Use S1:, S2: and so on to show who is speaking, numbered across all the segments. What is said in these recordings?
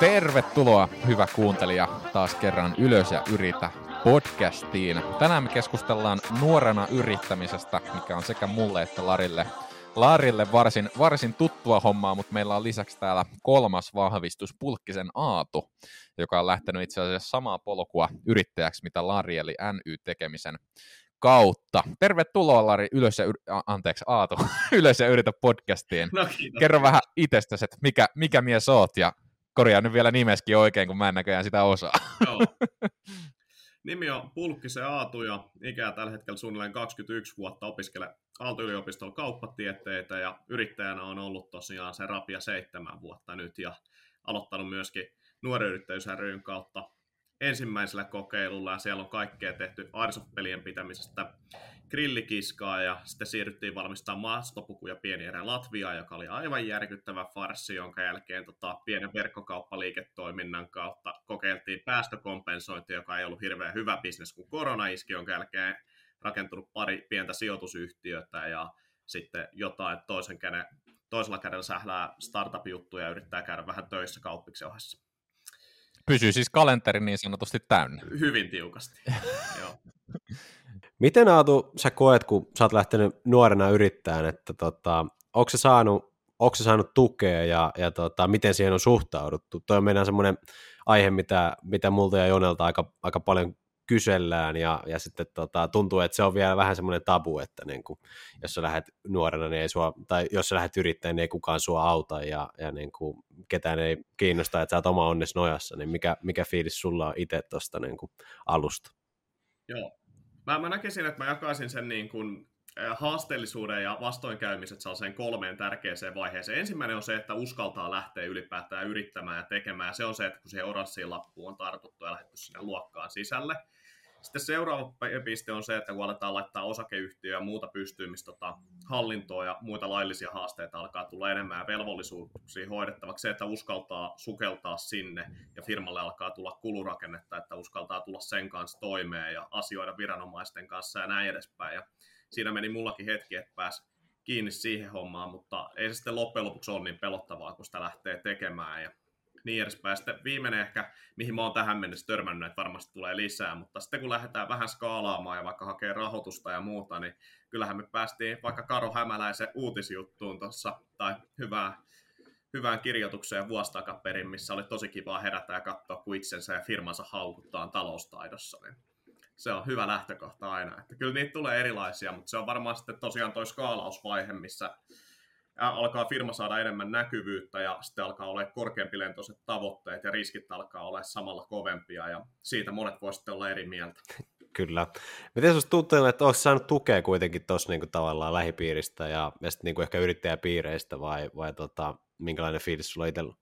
S1: Tervetuloa, hyvä kuuntelija, taas kerran Ylös ja yritä podcastiin. Tänään me keskustellaan nuorena yrittämisestä, mikä on sekä mulle että Larille, Larille varsin, varsin tuttua hommaa, mutta meillä on lisäksi täällä kolmas vahvistus, Pulkkisen Aatu, joka on lähtenyt itse asiassa samaa polkua yrittäjäksi, mitä Lari eli NY-tekemisen kautta. Tervetuloa Lari ylös ja, yr- anteeksi Aatu, ylös ja yritä podcastiin.
S2: No, kiitos.
S1: Kerro vähän itsestäsi, että mikä, mikä mies oot ja korjaa nyt vielä nimeskin oikein, kun mä en näköjään sitä osaa.
S2: Joo. Nimi on Pulkkisen Aatu ja ikää tällä hetkellä suunnilleen 21 vuotta opiskele Aalto-yliopistolla kauppatieteitä ja yrittäjänä on ollut tosiaan se rapia seitsemän vuotta nyt ja aloittanut myöskin nuoren yrittäjyys ryn kautta ensimmäisellä kokeilulla ja siellä on kaikkea tehty Airsoft-pelien pitämisestä grillikiskaa ja sitten siirryttiin valmistamaan maastopukuja pieni erä Latviaa, joka oli aivan järkyttävä farssi, jonka jälkeen tota, pienen verkkokauppaliiketoiminnan kautta kokeiltiin päästökompensointia, joka ei ollut hirveän hyvä bisnes, kun korona iski, jonka jälkeen rakentunut pari pientä sijoitusyhtiötä ja sitten jotain toisen käden, toisella kädellä sählää startup-juttuja ja yrittää käydä vähän töissä kauppiksen ohessa.
S1: Pysyy siis kalenteri niin sanotusti täynnä.
S2: Hyvin tiukasti, joo.
S3: Miten Aatu sä koet, kun sä oot lähtenyt nuorena yrittämään, että tota, onko se saanut, onko se saanut tukea ja, ja tota, miten siihen on suhtauduttu? Tuo on meidän semmoinen aihe, mitä, mitä multa ja Jonelta aika, aika paljon kysellään ja, ja sitten tota, tuntuu, että se on vielä vähän semmoinen tabu, että niin kuin, jos sä lähdet nuorena, niin ei sua, tai jos sä lähdet yrittämään, niin ei kukaan sua auta ja, ja niin kuin, ketään ei kiinnosta, että sä oot oma onnes nojassa, niin mikä, mikä fiilis sulla on itse tuosta niin alusta?
S2: Joo. Mä, mä näkisin, että mä jakaisin sen niin kuin haasteellisuuden ja vastoinkäymiset sellaiseen kolmeen tärkeäseen vaiheeseen. Ensimmäinen on se, että uskaltaa lähteä ylipäätään yrittämään ja tekemään. Se on se, että kun siihen oranssiin lappuun on tartuttu ja lähdetty sinne luokkaan sisälle. Sitten seuraava piste on se, että kun aletaan laittaa osakeyhtiö ja muuta pystyyn, missä tota, hallintoa ja muita laillisia haasteita alkaa tulla enemmän ja velvollisuuksia hoidettavaksi, se, että uskaltaa sukeltaa sinne ja firmalle alkaa tulla kulurakennetta, että uskaltaa tulla sen kanssa toimeen ja asioida viranomaisten kanssa ja näin edespäin. Ja siinä meni mullakin hetki, että pääsi kiinni siihen hommaan, mutta ei se sitten loppujen lopuksi ole niin pelottavaa, kun sitä lähtee tekemään ja niin edespäin. Sitten viimeinen ehkä, mihin mä oon tähän mennessä törmännyt, että varmasti tulee lisää, mutta sitten kun lähdetään vähän skaalaamaan ja vaikka hakee rahoitusta ja muuta, niin kyllähän me päästiin vaikka Karo Hämäläisen uutisjuttuun tuossa, tai hyvää, hyvään kirjoitukseen vuosi takaperin, missä oli tosi kiva herätä ja katsoa, kun itsensä ja firmansa haukuttaa taloustaidossa. Niin se on hyvä lähtökohta aina. Että kyllä niitä tulee erilaisia, mutta se on varmaan sitten tosiaan toi skaalausvaihe, missä alkaa firma saada enemmän näkyvyyttä ja sitten alkaa olla korkeampilentoiset tavoitteet ja riskit alkaa olla samalla kovempia ja siitä monet voi sitten olla eri mieltä.
S3: Kyllä. Miten sinusta tuntuu, että oletko saanut tukea kuitenkin tuossa niin tavallaan lähipiiristä ja, ja sitten niin ehkä yrittäjäpiireistä vai, vai tota, minkälainen fiilis sulla itsellä?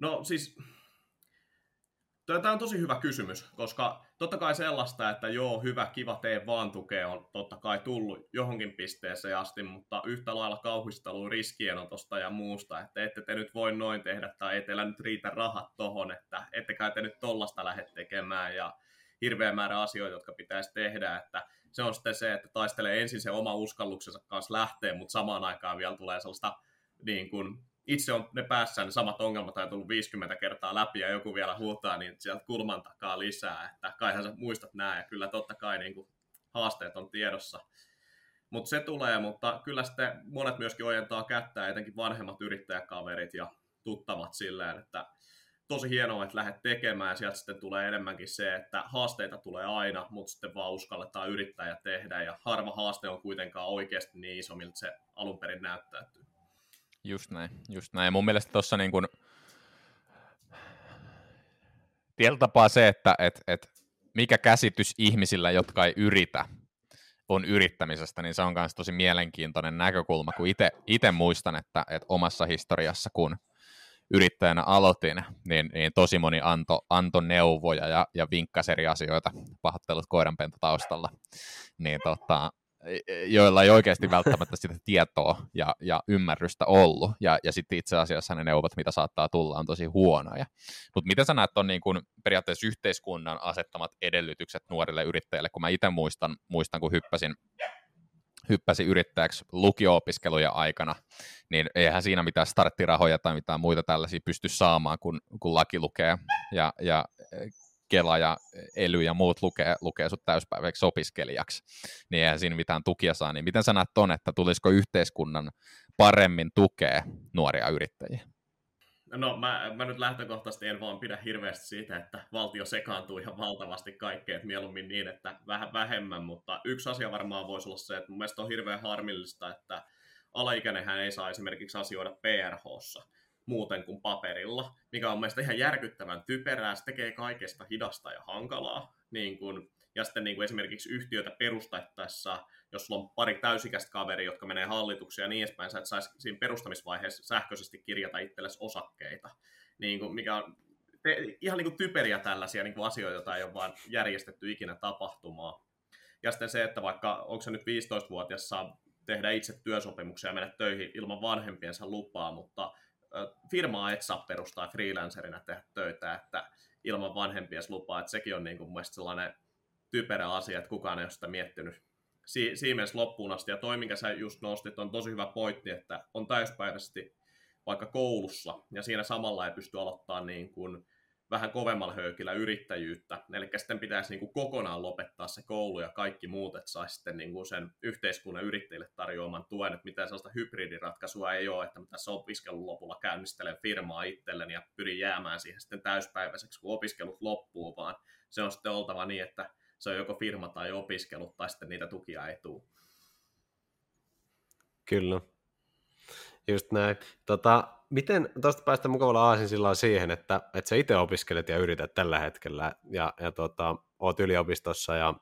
S2: No siis Tämä on tosi hyvä kysymys, koska totta kai sellaista, että joo, hyvä, kiva, tee vaan tukea on totta kai tullut johonkin pisteeseen asti, mutta yhtä lailla kauhistelu riskienotosta ja muusta, että ette te nyt voi noin tehdä tai ei teillä nyt riitä rahat tohon, että ettekä te nyt tollasta lähde tekemään ja hirveä määrä asioita, jotka pitäisi tehdä, että se on sitten se, että taistelee ensin se oma uskalluksensa kanssa lähtee, mutta samaan aikaan vielä tulee sellaista niin kuin itse on ne päässä ne samat ongelmat on tullut 50 kertaa läpi ja joku vielä huutaa, niin sieltä kulman takaa lisää, että kaihan sä muistat nämä ja kyllä totta kai niin kuin, haasteet on tiedossa. Mutta se tulee, mutta kyllä sitten monet myöskin ojentaa kättä, etenkin vanhemmat yrittäjäkaverit ja tuttavat silleen, että tosi hienoa, että lähdet tekemään ja sieltä sitten tulee enemmänkin se, että haasteita tulee aina, mutta sitten vaan uskalletaan yrittää ja tehdä ja harva haaste on kuitenkaan oikeasti niin iso, miltä se alun perin näyttäytyy.
S1: Just näin, just näin. Ja mun mielestä tuossa niin kuin, tapaa se, että et, et mikä käsitys ihmisillä, jotka ei yritä, on yrittämisestä, niin se on myös tosi mielenkiintoinen näkökulma, kun itse muistan, että, että omassa historiassa, kun yrittäjänä aloitin, niin, niin tosi moni anto, anto neuvoja ja, ja vinkkasi eri asioita, pahoittelut koiranpento taustalla, niin tota, joilla ei oikeasti välttämättä sitä tietoa ja, ja ymmärrystä ollut, ja, ja sitten itse asiassa ne neuvot, mitä saattaa tulla, on tosi huonoja. Mutta miten sä näet on niin kun periaatteessa yhteiskunnan asettamat edellytykset nuorille yrittäjille, kun mä itse muistan, muistan, kun hyppäsin hyppäsi yrittäjäksi lukio-opiskelujen aikana, niin eihän siinä mitään starttirahoja tai mitään muita tällaisia pysty saamaan, kun, kun laki lukee. Ja, ja Kela ja Ely ja muut lukee, lukee sut täyspäiväksi opiskelijaksi, niin eihän siinä mitään tukia saa. Niin miten sä näet ton, että tulisiko yhteiskunnan paremmin tukea nuoria yrittäjiä?
S2: No mä, mä nyt lähtökohtaisesti en vaan pidä hirveästi siitä, että valtio sekaantuu ihan valtavasti kaikkeen, että mieluummin niin, että vähän vähemmän, mutta yksi asia varmaan voisi olla se, että mun mielestä on hirveän harmillista, että alaikäinenhän ei saa esimerkiksi asioida PRHssa muuten kuin paperilla, mikä on mielestäni ihan järkyttävän typerää, se tekee kaikesta hidasta ja hankalaa, niin kuin, ja sitten niin kuin esimerkiksi yhtiötä perustettaessa, jos sulla on pari täysikäistä kaveri, jotka menee hallitukseen ja niin edespäin, sä et saisi siinä perustamisvaiheessa sähköisesti kirjata itsellesi osakkeita, niin kuin, mikä on te, ihan niin typeriä tällaisia niin kuin asioita, joita ei ole vaan järjestetty ikinä tapahtumaa. Ja sitten se, että vaikka onko se nyt 15-vuotias saa tehdä itse työsopimuksia ja mennä töihin ilman vanhempiensa lupaa, mutta firmaa et saa perustaa freelancerina tehdä töitä, että ilman vanhempien lupaa, että sekin on niin kuin sellainen typerä asia, että kukaan ei ole sitä miettinyt si- mielessä loppuun asti. Ja toi, minkä sä just nostit, on tosi hyvä pointti, että on täyspäiväisesti vaikka koulussa, ja siinä samalla ei pysty aloittamaan niin kuin vähän kovemmalla höykillä yrittäjyyttä. Eli sitten pitäisi niin kuin kokonaan lopettaa se koulu ja kaikki muut, että saisi sitten niin kuin sen yhteiskunnan yrittäjille tarjoaman tuen, että mitään sellaista hybridiratkaisua ei ole, että mä tässä opiskelun lopulla käynnistelen firmaa itselleni ja pyrin jäämään siihen sitten täyspäiväiseksi, kun opiskelut loppuu, vaan se on sitten oltava niin, että se on joko firma tai opiskelut, tai sitten niitä tukia ei tule.
S3: Kyllä. Just näin. Tota, miten tuosta päästä mukavalla aasin sillä siihen, että, että sä itse opiskelet ja yrität tällä hetkellä ja, ja tota, oot yliopistossa ja,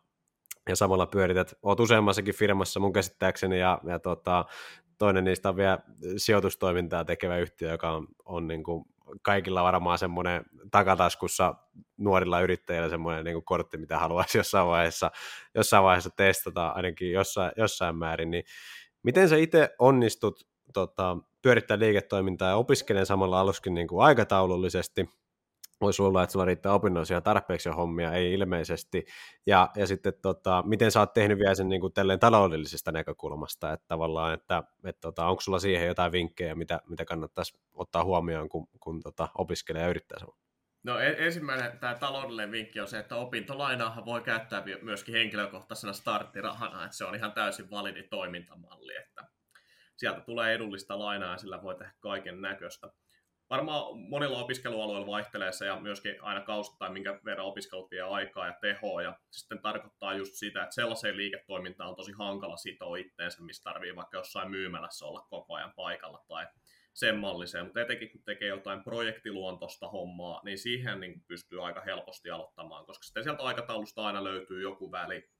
S3: ja samalla pyörität, oot useammassakin firmassa mun käsittääkseni ja, ja tota, toinen niistä on vielä sijoitustoimintaa tekevä yhtiö, joka on, on niin kuin kaikilla varmaan semmoinen takataskussa nuorilla yrittäjillä semmoinen niin kortti, mitä haluaisi jossain vaiheessa, jossain vaiheessa testata, ainakin jossain, jossain määrin, niin miten sä itse onnistut tota, pyörittää liiketoimintaa ja opiskelen samalla aluskin niin kuin aikataulullisesti. Voisi olla, että sulla riittää opinnoisia tarpeeksi hommia, ei ilmeisesti. Ja, ja sitten tota, miten sä oot tehnyt vielä sen niin kuin taloudellisesta näkökulmasta, että tavallaan, että, että tota, onko sulla siihen jotain vinkkejä, mitä, mitä kannattaisi ottaa huomioon, kun, kun tota, opiskelee ja yrittää samalla?
S2: No ensimmäinen tämä taloudellinen vinkki on se, että opintolainaa voi käyttää myöskin henkilökohtaisena starttirahana, että se on ihan täysin validi toimintamalli, että sieltä tulee edullista lainaa ja sillä voi tehdä kaiken näköistä. Varmaan monilla opiskelualueilla vaihtelee se ja myöskin aina kausittain, minkä verran opiskelut vie aikaa ja tehoa. Ja sitten tarkoittaa just sitä, että sellaiseen liiketoimintaan on tosi hankala sitoa itteensä, missä tarvii vaikka jossain myymälässä olla koko ajan paikalla tai sen malliseen. Mutta etenkin kun tekee jotain projektiluontoista hommaa, niin siihen niin pystyy aika helposti aloittamaan, koska sitten sieltä aikataulusta aina löytyy joku väli,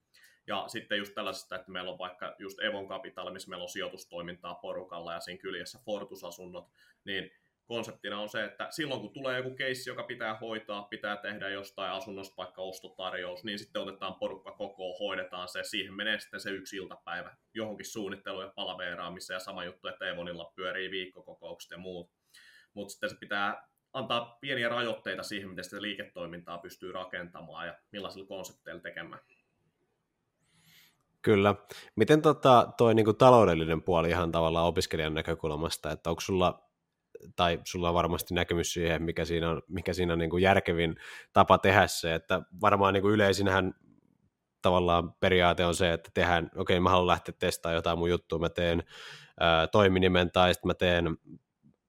S2: ja sitten just tällaisesta, että meillä on vaikka just Evon Capital, missä meillä on sijoitustoimintaa porukalla ja siinä kyljessä Fortus-asunnot, niin konseptina on se, että silloin kun tulee joku keissi, joka pitää hoitaa, pitää tehdä jostain asunnosta vaikka ostotarjous, niin sitten otetaan porukka koko, hoidetaan se, siihen menee sitten se yksi iltapäivä johonkin suunnitteluun ja palaveeraamiseen ja sama juttu, että Evonilla pyörii viikkokokoukset ja muut. Mutta sitten se pitää antaa pieniä rajoitteita siihen, miten sitä liiketoimintaa pystyy rakentamaan ja millaisilla konsepteilla tekemään.
S3: Kyllä. Miten tota, toi niinku taloudellinen puoli ihan tavallaan opiskelijan näkökulmasta, että onko sulla, tai sulla on varmasti näkemys siihen, mikä siinä on, mikä siinä on niinku järkevin tapa tehdä se, että varmaan niinku yleisinähän tavallaan periaate on se, että tehdään, okei okay, mä haluan lähteä testaamaan jotain mun juttua, mä teen ää, toiminimen tai sitten mä teen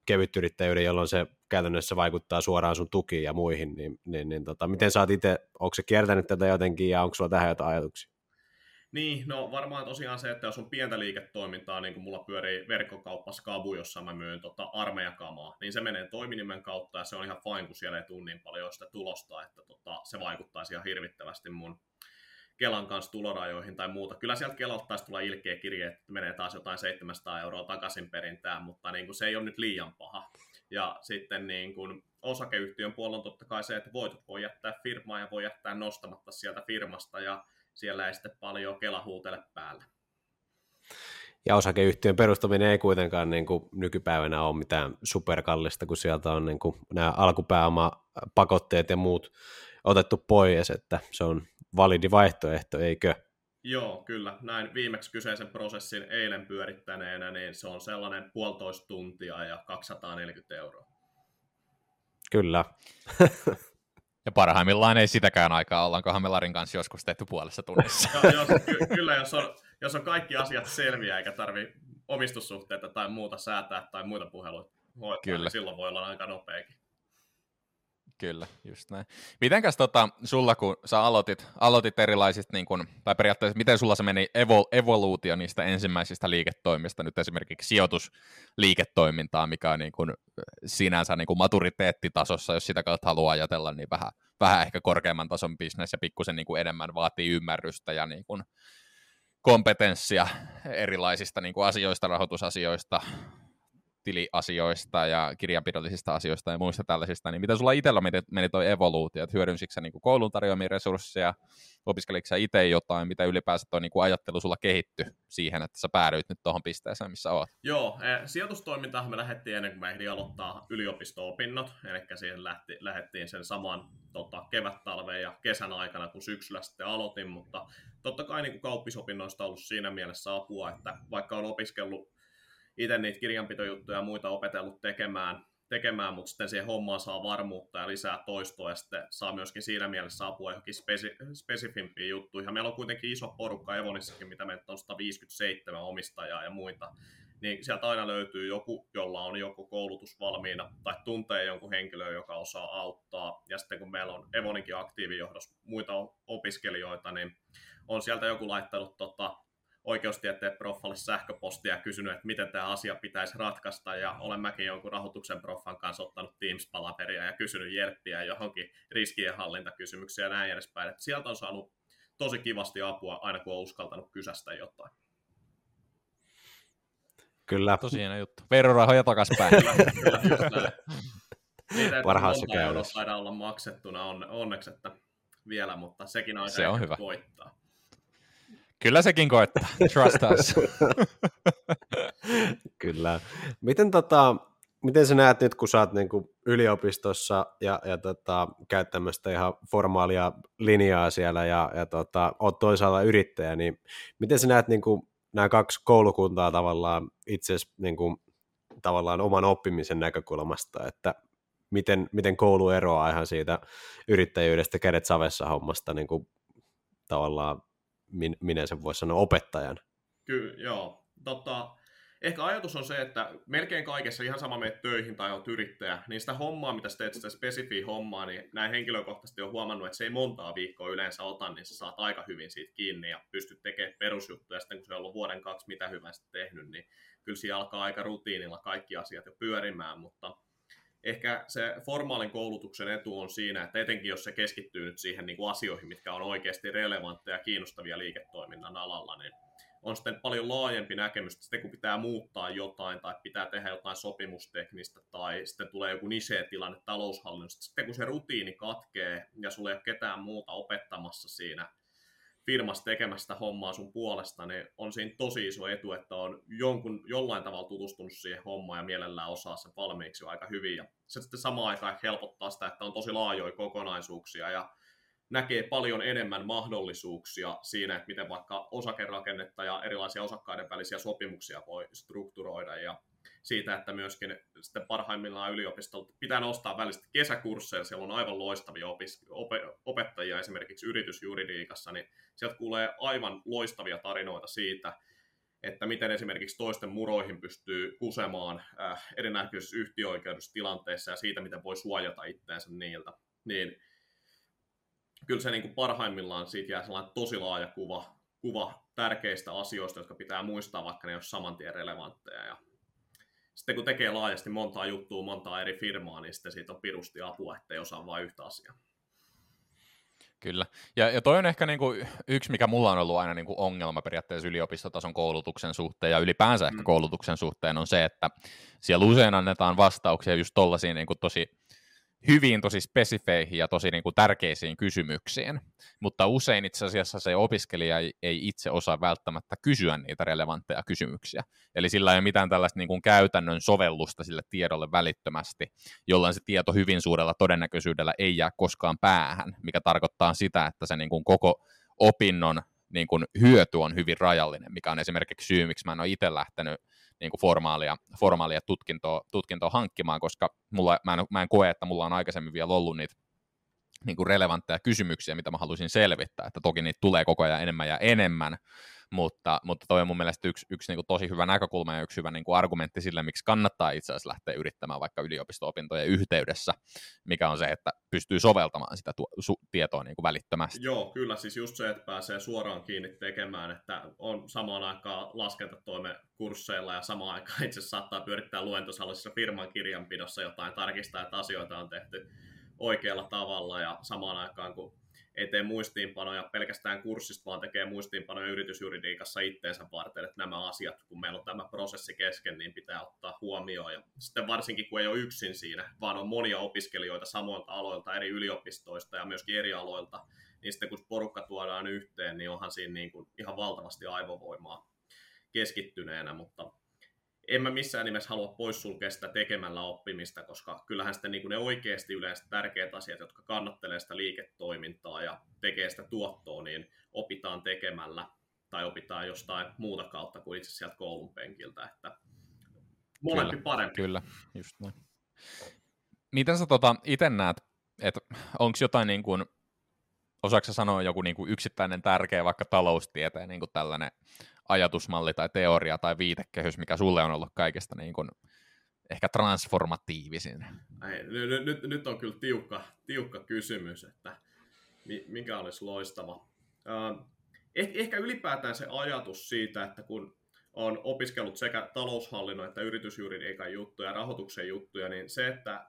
S3: kevytyrittäjyyden, jolloin se käytännössä vaikuttaa suoraan sun tukiin ja muihin, niin, niin, niin tota, miten sä oot itse, onko se kiertänyt tätä jotenkin ja onko sulla tähän jotain ajatuksia?
S2: Niin, no varmaan tosiaan se, että jos on pientä liiketoimintaa, niin kuin mulla pyörii verkkokauppa Skabu, jossa mä myyn tota armeijakamaa, niin se menee toiminimen kautta ja se on ihan fine, kun siellä ei tule niin paljon sitä tulosta, että tota, se vaikuttaisi ihan hirvittävästi mun Kelan kanssa tulorajoihin tai muuta. Kyllä sieltä Kelalta taisi tulla ilkeä kirje, että menee taas jotain 700 euroa takaisin perintään, mutta niin kuin se ei ole nyt liian paha. Ja sitten niin kuin osakeyhtiön puolella on totta kai se, että voitot voi jättää firmaa ja voi jättää nostamatta sieltä firmasta ja siellä ei sitten paljon Kela huutele päällä.
S3: Ja osakeyhtiön perustaminen ei kuitenkaan niin kuin nykypäivänä ole mitään superkallista, kun sieltä on niin kuin nämä alkupääoma-pakotteet ja muut otettu pois, että se on validi vaihtoehto, eikö?
S2: Joo, kyllä. Näin viimeksi kyseisen prosessin eilen pyörittäneenä, niin se on sellainen puolitoista tuntia ja 240 euroa.
S3: Kyllä.
S1: ja parhaimmillaan ei sitäkään aikaa, ollaankohan me Larin kanssa joskus tehty puolessa tunnissa.
S2: ja, jos, ky- kyllä, jos on, jos on kaikki asiat selviä eikä tarvi omistussuhteita tai muuta säätää tai muita puheluita hoitaa, niin kyllä. niin silloin voi olla aika nopeakin.
S1: Kyllä, just näin. Mitenkäs tota, sulla, kun sä aloitit, aloitit erilaisista, niin kun, tai periaatteessa miten sulla se meni evo, evoluutio niistä ensimmäisistä liiketoimista, nyt esimerkiksi sijoitusliiketoimintaa, mikä on niin kun, sinänsä niin kun maturiteettitasossa, jos sitä kautta haluaa ajatella, niin vähän, vähän ehkä korkeamman tason bisnes ja pikkusen niin enemmän vaatii ymmärrystä ja niin kun, kompetenssia erilaisista niin asioista, rahoitusasioista, tiliasioista ja kirjanpidollisista asioista ja muista tällaisista, niin miten sulla itsellä meni, meni toi evoluutio, että hyödynsikö sä niin kuin koulun tarjoamia resursseja, opiskeliko sä itse jotain, mitä ylipäänsä toi niin kuin ajattelu sulla kehittyi siihen, että sä päädyit nyt tuohon pisteeseen, missä oot?
S2: Joo, eh, sijoitustoimintaan me lähdettiin ennen kuin me ehdin aloittaa yliopisto-opinnot, eli siihen lähti, lähdettiin sen saman tota, kevät-talven ja kesän aikana, kun syksyllä sitten aloitin, mutta totta kai niin kuin kauppisopinnoista on ollut siinä mielessä apua, että vaikka on opiskellut itse niitä kirjanpitojuttuja ja muita opetellut tekemään, tekemään, mutta sitten siihen hommaan saa varmuutta ja lisää toistoa ja sitten saa myöskin siinä mielessä apua johonkin spesi- spesifimpiin juttuihin. Meillä on kuitenkin iso porukka Evonissakin, mitä meitä on 157 omistajaa ja muita, niin sieltä aina löytyy joku, jolla on joku koulutus valmiina tai tuntee jonkun henkilön, joka osaa auttaa. Ja sitten kun meillä on Evoninkin aktiivijohdossa muita opiskelijoita, niin on sieltä joku laittanut tota, oikeustieteen proffalle sähköpostia ja kysynyt, että miten tämä asia pitäisi ratkaista, ja olen mäkin jonkun rahoituksen proffan kanssa ottanut Teams-palaperia ja kysynyt jelppiä johonkin riskienhallintakysymyksiä ja näin edespäin. Että sieltä on saanut tosi kivasti apua aina kun on uskaltanut kysästä jotain.
S3: Kyllä.
S1: Tosi hieno juttu. Verorahoja takaspäin. kyllä, kyllä, kyllä.
S2: Niitä Parhaassa käydessä. olla maksettuna on, onneksi, että vielä, mutta sekin on
S1: se on hyvä.
S2: voittaa.
S1: Kyllä sekin koettaa. Trust us.
S3: Kyllä. Miten, tota, miten sä näet nyt, kun sä oot niin kuin yliopistossa ja, ja tota, käyt tämmöistä ihan formaalia linjaa siellä ja, ja tota, oot toisaalta yrittäjä, niin miten sä näet niin kuin, nämä kaksi koulukuntaa tavallaan itse niin kuin, tavallaan oman oppimisen näkökulmasta, että miten, miten koulu eroaa ihan siitä yrittäjyydestä kädet savessa hommasta niin kuin, tavallaan minä sen voisi sanoa opettajan.
S2: Kyllä, joo. Tota, ehkä ajatus on se, että melkein kaikessa ihan sama menet töihin tai olet yrittäjä, niin sitä hommaa, mitä teet sitä spesifiä hommaa, niin näin henkilökohtaisesti on huomannut, että se ei montaa viikkoa yleensä ota, niin sä saat aika hyvin siitä kiinni ja pystyt tekemään perusjuttuja. Sitten kun se on ollut vuoden kaksi mitä hyvästä tehnyt, niin kyllä siinä alkaa aika rutiinilla kaikki asiat jo pyörimään, mutta ehkä se formaalin koulutuksen etu on siinä, että etenkin jos se keskittyy nyt siihen niin kuin asioihin, mitkä on oikeasti relevantteja ja kiinnostavia liiketoiminnan alalla, niin on sitten paljon laajempi näkemys, että sitten kun pitää muuttaa jotain tai pitää tehdä jotain sopimusteknistä tai sitten tulee joku niche-tilanne taloushallinnosta, sitten kun se rutiini katkee ja sulla ei ole ketään muuta opettamassa siinä firmassa tekemästä hommaa sun puolesta, niin on siinä tosi iso etu, että on jonkun, jollain tavalla tutustunut siihen hommaan ja mielellään osaa sen valmiiksi aika hyvin. Ja se sitten samaan aikaan helpottaa sitä, että on tosi laajoja kokonaisuuksia ja näkee paljon enemmän mahdollisuuksia siinä, että miten vaikka osakerakennetta ja erilaisia osakkaiden välisiä sopimuksia voi strukturoida ja siitä, että myöskin sitten parhaimmillaan yliopistolta pitää nostaa välistä kesäkursseja, siellä on aivan loistavia opettajia esimerkiksi yritysjuridiikassa, niin sieltä kuulee aivan loistavia tarinoita siitä, että miten esimerkiksi toisten muroihin pystyy kusemaan äh, erinäköisissä yhtiöoikeudessa tilanteissa ja siitä, miten voi suojata itteensä niiltä. Niin kyllä se niin kuin parhaimmillaan siitä jää sellainen tosi laaja kuva, kuva tärkeistä asioista, jotka pitää muistaa, vaikka ne ei ole saman tien relevantteja. Ja sitten kun tekee laajasti montaa juttua, montaa eri firmaa, niin sitten siitä on pirusti apua, ettei osaa vain yhtä asiaa.
S1: Kyllä. Ja, ja toi on ehkä niinku yksi, mikä mulla on ollut aina niinku ongelma periaatteessa yliopistotason koulutuksen suhteen ja ylipäänsä ehkä mm. koulutuksen suhteen on se, että siellä usein annetaan vastauksia just tollaisiin niinku tosi hyvin tosi spesifeihin ja tosi niin kuin tärkeisiin kysymyksiin, mutta usein itse asiassa se opiskelija ei, ei itse osaa välttämättä kysyä niitä relevantteja kysymyksiä. Eli sillä ei ole mitään tällaista niin kuin käytännön sovellusta sille tiedolle välittömästi, jolloin se tieto hyvin suurella todennäköisyydellä ei jää koskaan päähän, mikä tarkoittaa sitä, että se niin kuin koko opinnon niin kuin hyöty on hyvin rajallinen, mikä on esimerkiksi syy, miksi mä en ole itse lähtenyt niin kuin formaalia, formaalia tutkintoa, tutkintoa hankkimaan, koska mulla, mä, en, mä en koe, että mulla on aikaisemmin vielä ollut niitä niin kuin relevantteja kysymyksiä, mitä mä haluaisin selvittää, että toki niitä tulee koko ajan enemmän ja enemmän, mutta, mutta toi on mun mielestä yksi, yksi niin kuin tosi hyvä näkökulma ja yksi hyvä niin kuin argumentti sille, miksi kannattaa itse asiassa lähteä yrittämään vaikka yliopisto-opintojen yhteydessä, mikä on se, että pystyy soveltamaan sitä tu- su- tietoa niin kuin välittömästi.
S2: Joo, kyllä siis just se, että pääsee suoraan kiinni tekemään, että on samaan aikaan laskentatoimen kursseilla ja samaan aikaan itse saattaa pyörittää luentosalissa firman kirjanpidossa jotain, tarkistaa, että asioita on tehty oikealla tavalla ja samaan aikaan kun ei tee muistiinpanoja pelkästään kurssista, vaan tekee muistiinpanoja yritysjuridiikassa itteensä varten, että nämä asiat, kun meillä on tämä prosessi kesken, niin pitää ottaa huomioon. Ja sitten varsinkin, kun ei ole yksin siinä, vaan on monia opiskelijoita samoilta aloilta, eri yliopistoista ja myöskin eri aloilta, niin sitten kun porukka tuodaan yhteen, niin onhan siinä niin kuin ihan valtavasti aivovoimaa keskittyneenä, mutta en mä missään nimessä halua poissulkea sitä tekemällä oppimista, koska kyllähän sitten niin kuin ne oikeasti yleensä tärkeät asiat, jotka kannattelee sitä liiketoimintaa ja tekee sitä tuottoa, niin opitaan tekemällä tai opitaan jostain muuta kautta kuin itse sieltä koulun penkiltä, että molempi
S1: kyllä,
S2: parempi.
S1: Kyllä, just näin. Miten sä tota, itse näet, että onko jotain niin kuin, osaako sanoa joku niin kuin yksittäinen tärkeä vaikka taloustieteen niin kuin tällainen ajatusmalli tai teoria tai viitekehys, mikä sulle on ollut kaikista niin kuin, ehkä transformatiivisin?
S2: Ei, nyt, nyt, nyt on kyllä tiukka, tiukka kysymys, että mikä olisi loistava. Eh, ehkä ylipäätään se ajatus siitä, että kun on opiskellut sekä taloushallinnon että yritysjuridiikan juttuja ja rahoituksen juttuja, niin se, että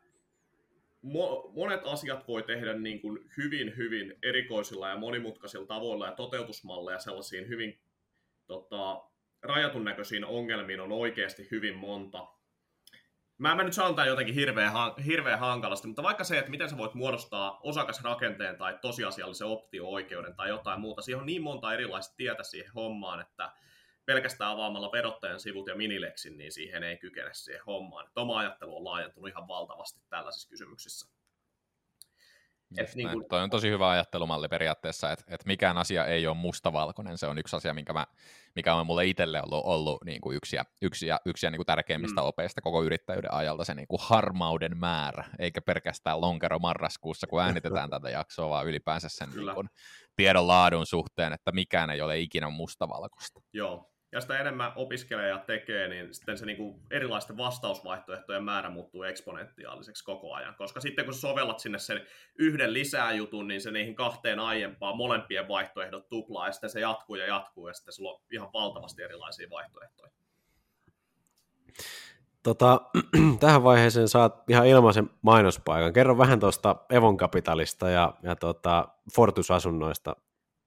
S2: monet asiat voi tehdä niin kuin hyvin, hyvin erikoisilla ja monimutkaisilla tavoilla ja toteutusmalleja sellaisiin hyvin tota, rajatun näköisiin ongelmiin on oikeasti hyvin monta. Mä mä nyt sanotaan jotenkin hirveän, hirveän hankalasti, mutta vaikka se, että miten sä voit muodostaa osakasrakenteen tai tosiasiallisen optio-oikeuden tai jotain muuta, siihen on niin monta erilaista tietä siihen hommaan, että pelkästään avaamalla verottajan sivut ja minileksin, niin siihen ei kykene siihen hommaan. Että oma ajattelu on laajentunut ihan valtavasti tällaisissa kysymyksissä.
S1: Et niin kuin... Toi on tosi hyvä ajattelumalli periaatteessa, että, että mikään asia ei ole mustavalkoinen. Se on yksi asia, minkä mä, mikä on mulle itselle ollut, ollut niin kuin yksi, ja, yksi, ja, yksi ja niin kuin tärkeimmistä mm. opeista koko yrittäjyyden ajalta, se niin kuin harmauden määrä, eikä pelkästään lonkero marraskuussa, kun äänitetään tätä jaksoa, vaan ylipäänsä sen niin kuin, tiedon laadun suhteen, että mikään ei ole ikinä mustavalkoista.
S2: Joo, ja sitä enemmän opiskelee ja tekee, niin sitten se niinku erilaisten vastausvaihtoehtojen määrä muuttuu eksponentiaaliseksi koko ajan. Koska sitten kun sovellat sinne sen yhden lisää jutun, niin se niihin kahteen aiempaan molempien vaihtoehdot tuplaa, ja sitten se jatkuu ja jatkuu, ja sitten sulla on ihan valtavasti erilaisia vaihtoehtoja.
S3: Tota, tähän vaiheeseen saat ihan ilmaisen mainospaikan. Kerro vähän tuosta Evon Kapitalista ja, ja tota Fortus-asunnoista.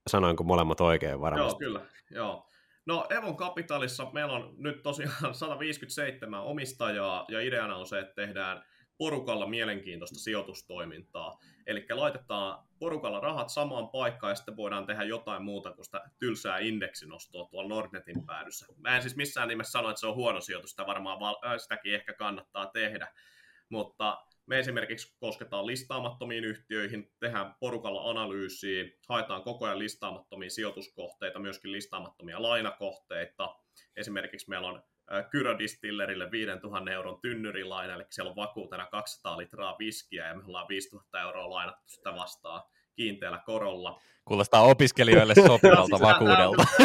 S3: Sanoinko molemmat oikein varmasti?
S2: Joo, kyllä. Joo. No Evon Capitalissa meillä on nyt tosiaan 157 omistajaa ja ideana on se, että tehdään porukalla mielenkiintoista sijoitustoimintaa. Eli laitetaan porukalla rahat samaan paikkaan ja sitten voidaan tehdä jotain muuta kuin sitä tylsää indeksinostoa tuolla Nordnetin päädyssä. Mä en siis missään nimessä sano, että se on huono sijoitus, sitä varmaan val- sitäkin ehkä kannattaa tehdä, mutta me esimerkiksi kosketaan listaamattomiin yhtiöihin, tehdään porukalla analyysiä, haetaan koko ajan listaamattomia sijoituskohteita, myöskin listaamattomia lainakohteita. Esimerkiksi meillä on Kyrö Distillerille 5000 euron tynnyrilaina, eli siellä on vakuutena 200 litraa viskiä ja me ollaan 5000 euroa lainattu sitä vastaan kiinteällä korolla.
S1: Kuulostaa opiskelijoille sopivalta vakuudelta.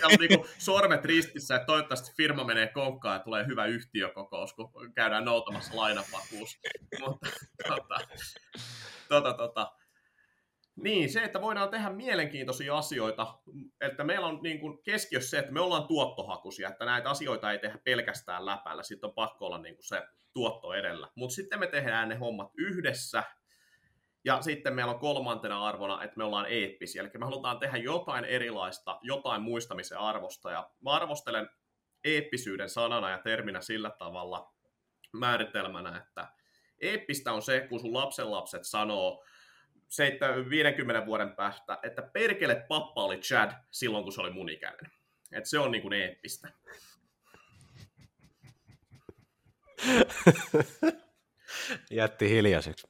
S2: Tämä on niin sormet ristissä, että toivottavasti firma menee konkkaan ja tulee hyvä yhtiökokous, kun käydään noutamassa lainavakuus. Mutta tota, tota, tota. Niin, se, että voidaan tehdä mielenkiintoisia asioita, että meillä on niin kuin keskiössä se, että me ollaan tuottohakuisia, että näitä asioita ei tehdä pelkästään läpällä, sitten on pakko olla niin kuin se tuotto edellä. Mutta sitten me tehdään ne hommat yhdessä, ja sitten meillä on kolmantena arvona, että me ollaan eeppisiä, eli me halutaan tehdä jotain erilaista, jotain muistamisen arvosta, ja mä arvostelen eeppisyyden sanana ja terminä sillä tavalla määritelmänä, että eeppistä on se, kun sun lapsenlapset sanoo 50 vuoden päästä, että perkele pappa oli Chad silloin, kun se oli mun ikäinen. Että se on niin kuin eeppistä.
S3: Jätti hiljaiseksi.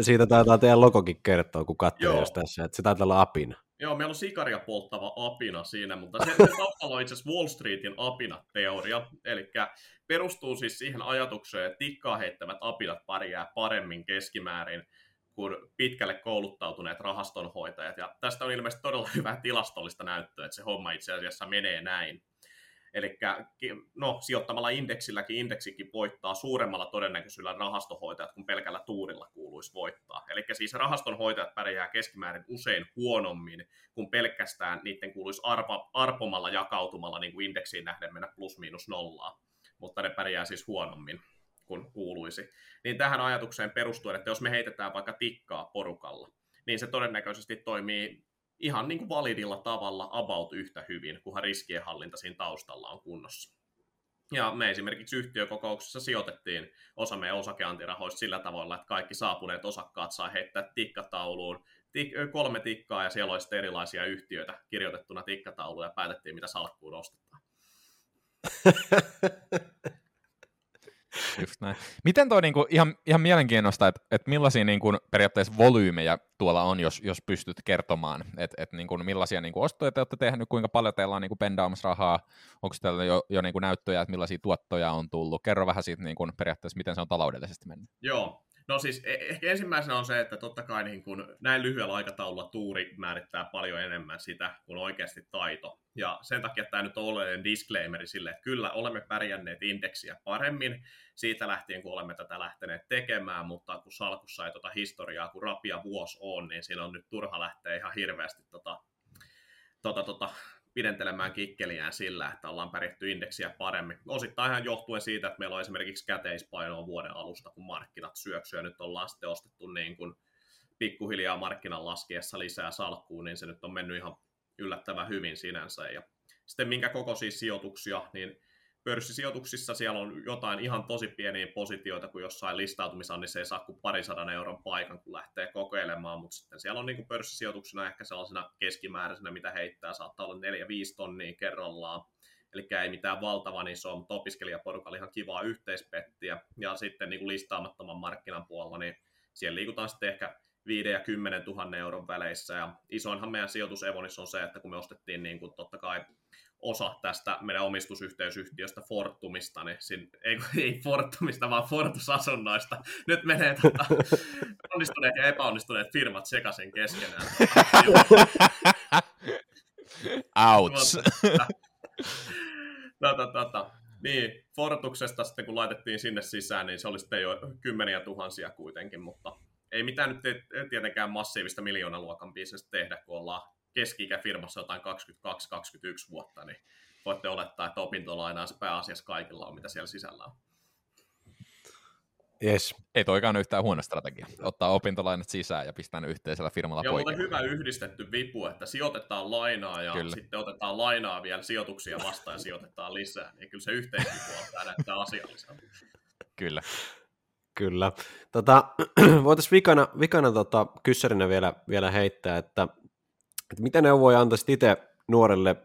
S3: siitä taitaa teidän logokin kertoa, kun katsoo jos tässä, että se taitaa olla apina.
S2: Joo, meillä on sikaria polttava apina siinä, mutta se, se taustalla on itse asiassa Wall Streetin apina-teoria, eli perustuu siis siihen ajatukseen, että tikkaa heittävät apinat pärjää paremmin keskimäärin kuin pitkälle kouluttautuneet rahastonhoitajat, ja tästä on ilmeisesti todella hyvää tilastollista näyttöä, että se homma itse asiassa menee näin. Eli no, sijoittamalla indeksilläkin indeksikin voittaa suuremmalla todennäköisyydellä rahastohoitajat kuin pelkällä tuurilla kuuluisi voittaa. Eli siis rahastonhoitajat pärjää keskimäärin usein huonommin kuin pelkästään niiden kuuluisi arpa, arpomalla jakautumalla niin kuin indeksiin nähden mennä plus miinus nollaa. Mutta ne pärjää siis huonommin kuin kuuluisi. Niin tähän ajatukseen perustuen, että jos me heitetään vaikka tikkaa porukalla, niin se todennäköisesti toimii ihan niin kuin validilla tavalla about yhtä hyvin, kunhan riskienhallinta siinä taustalla on kunnossa. Ja me esimerkiksi yhtiökokouksessa sijoitettiin osa meidän osakeantirahoista sillä tavalla, että kaikki saapuneet osakkaat saa heittää tikkatauluun tik- kolme tikkaa ja siellä olisi erilaisia yhtiöitä kirjoitettuna tikkatauluun ja päätettiin, mitä salkkuun ostetaan.
S1: Just näin. Miten toi niinku, ihan, ihan mielenkiinnosta, että et millaisia niinku, periaatteessa volyymeja tuolla on, jos, jos pystyt kertomaan, että et, niinku, millaisia niinku, ostoja te olette tehneet, kuinka paljon teillä on niinku, pendaamassa rahaa, onko teillä jo, jo niinku, näyttöjä, että millaisia tuottoja on tullut, kerro vähän siitä niinku, periaatteessa, miten se on taloudellisesti mennyt.
S2: Joo, No siis e- ehkä ensimmäisenä on se, että totta kai niin kun näin lyhyellä aikataululla tuuri määrittää paljon enemmän sitä kuin oikeasti taito. Ja sen takia tämä nyt on oleellinen disclaimeri sille, että kyllä olemme pärjänneet indeksiä paremmin siitä lähtien, kun olemme tätä lähteneet tekemään, mutta kun salkussa ei tuota historiaa, kun rapia vuosi on, niin siinä on nyt turha lähteä ihan hirveästi tota, tota, tota, pidentelemään kikkeliään sillä, että ollaan pärjätty indeksiä paremmin. Osittain ihan johtuen siitä, että meillä on esimerkiksi käteispainoa vuoden alusta, kun markkinat syöksyy, ja nyt ollaan sitten ostettu niin kuin pikkuhiljaa markkinan laskiessa lisää salkkuun, niin se nyt on mennyt ihan yllättävän hyvin sinänsä. Ja sitten minkä kokoisia sijoituksia, niin pörssisijoituksissa siellä on jotain ihan tosi pieniä positioita, kun jossain listautumisannissa ei saa kuin parisadan euron paikan, kun lähtee kokeilemaan, mutta sitten siellä on niin pörssisijoituksena ehkä sellaisena keskimääräisenä, mitä heittää, saattaa olla 4-5 tonnia kerrallaan, eli ei mitään valtavan isoa, mutta opiskelijaporukalla ihan kivaa yhteispettiä, ja sitten niin kuin listaamattoman markkinan puolella, niin siellä liikutaan sitten ehkä 5 ja 10 000 euron väleissä, ja isoinhan meidän sijoitus Evonissa on se, että kun me ostettiin niin kuin totta kai osa tästä meidän omistusyhteysyhtiöstä Fortumista, niin sin, ei, ei Fortumista, vaan Fortus-asunnoista. Nyt menee tota, onnistuneet ja epäonnistuneet firmat sekaisin keskenään.
S1: Ouch.
S2: tota, tota, niin, Fortuksesta sitten kun laitettiin sinne sisään, niin se oli sitten jo kymmeniä tuhansia kuitenkin, mutta ei mitään nyt tietenkään massiivista miljoonaluokan bisnestä tehdä, kun ollaan keski firmassa jotain 22-21 vuotta, niin voitte olettaa, että opintolainaa se pääasiassa kaikilla on, mitä siellä sisällä on.
S3: Yes.
S1: Ei toikaan yhtään huono strategia. Ottaa opintolainat sisään ja pistää ne yhteisellä firmalla
S2: Joo, mutta hyvä yhdistetty vipu, että sijoitetaan lainaa ja kyllä. sitten otetaan lainaa vielä sijoituksia vastaan ja sijoitetaan lisää. Niin kyllä se yhteisvipu on näyttää asialliselta.
S1: Kyllä.
S3: Kyllä. Tota, Voitaisiin vikana, vikana tota, kyssärinä vielä, vielä heittää, että että mitä neuvoja antaisit itse nuorelle,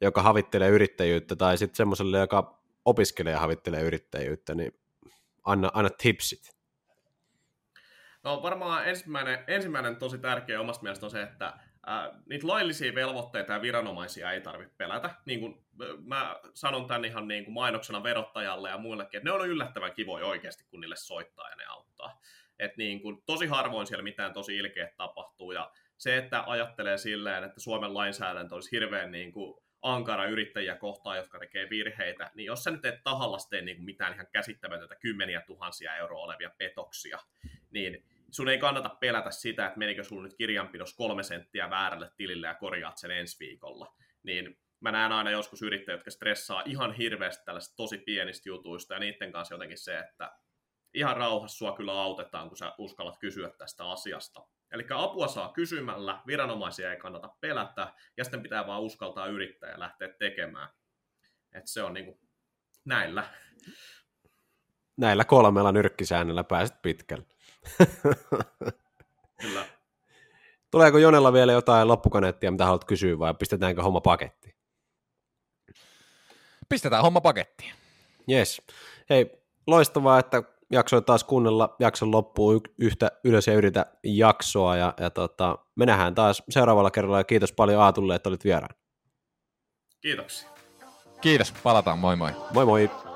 S3: joka havittelee yrittäjyyttä, tai sitten semmoiselle, joka opiskelee ja havittelee yrittäjyyttä, niin anna, anna tipsit.
S2: No varmaan ensimmäinen, ensimmäinen tosi tärkeä omasta mielestä on se, että ää, niitä laillisia velvoitteita ja viranomaisia ei tarvitse pelätä. Niin kuin, mä sanon tämän ihan niin kuin mainoksena verottajalle ja muillekin, että ne on yllättävän kivoja oikeasti, kun niille soittaa ja ne auttaa. Et niin kuin, tosi harvoin siellä mitään tosi ilkeä tapahtuu ja se, että ajattelee silleen, että Suomen lainsäädäntö olisi hirveän niin kuin ankara yrittäjiä kohtaan, jotka tekee virheitä, niin jos sä nyt et tahallasi tee niin kuin mitään ihan käsittämätöntä kymmeniä tuhansia euroa olevia petoksia, niin sun ei kannata pelätä sitä, että menikö sulla nyt kirjanpidossa kolme senttiä väärälle tilille ja korjaat sen ensi viikolla. Niin mä näen aina joskus yrittäjiä, jotka stressaa ihan hirveästi tällaista tosi pienistä jutuista, ja niiden kanssa jotenkin se, että ihan rauhassa sua kyllä autetaan, kun sä uskallat kysyä tästä asiasta. Eli apua saa kysymällä, viranomaisia ei kannata pelätä, ja sitten pitää vaan uskaltaa yrittää ja lähteä tekemään. Et se on niinku näillä.
S3: Näillä kolmella nyrkkisäännöllä pääset pitkälle.
S2: Kyllä.
S3: Tuleeko Jonella vielä jotain loppukaneettia, mitä haluat kysyä, vai pistetäänkö homma pakettiin?
S1: Pistetään homma pakettiin.
S3: Yes. Hei, loistavaa, että jaksoit taas kuunnella jakson loppuun yhtä ylös ja yritä jaksoa, ja, ja tota, me nähdään taas seuraavalla kerralla, ja kiitos paljon Aatulle, että olit vieraan.
S2: Kiitoksia.
S1: Kiitos, palataan, moi moi.
S3: Moi moi.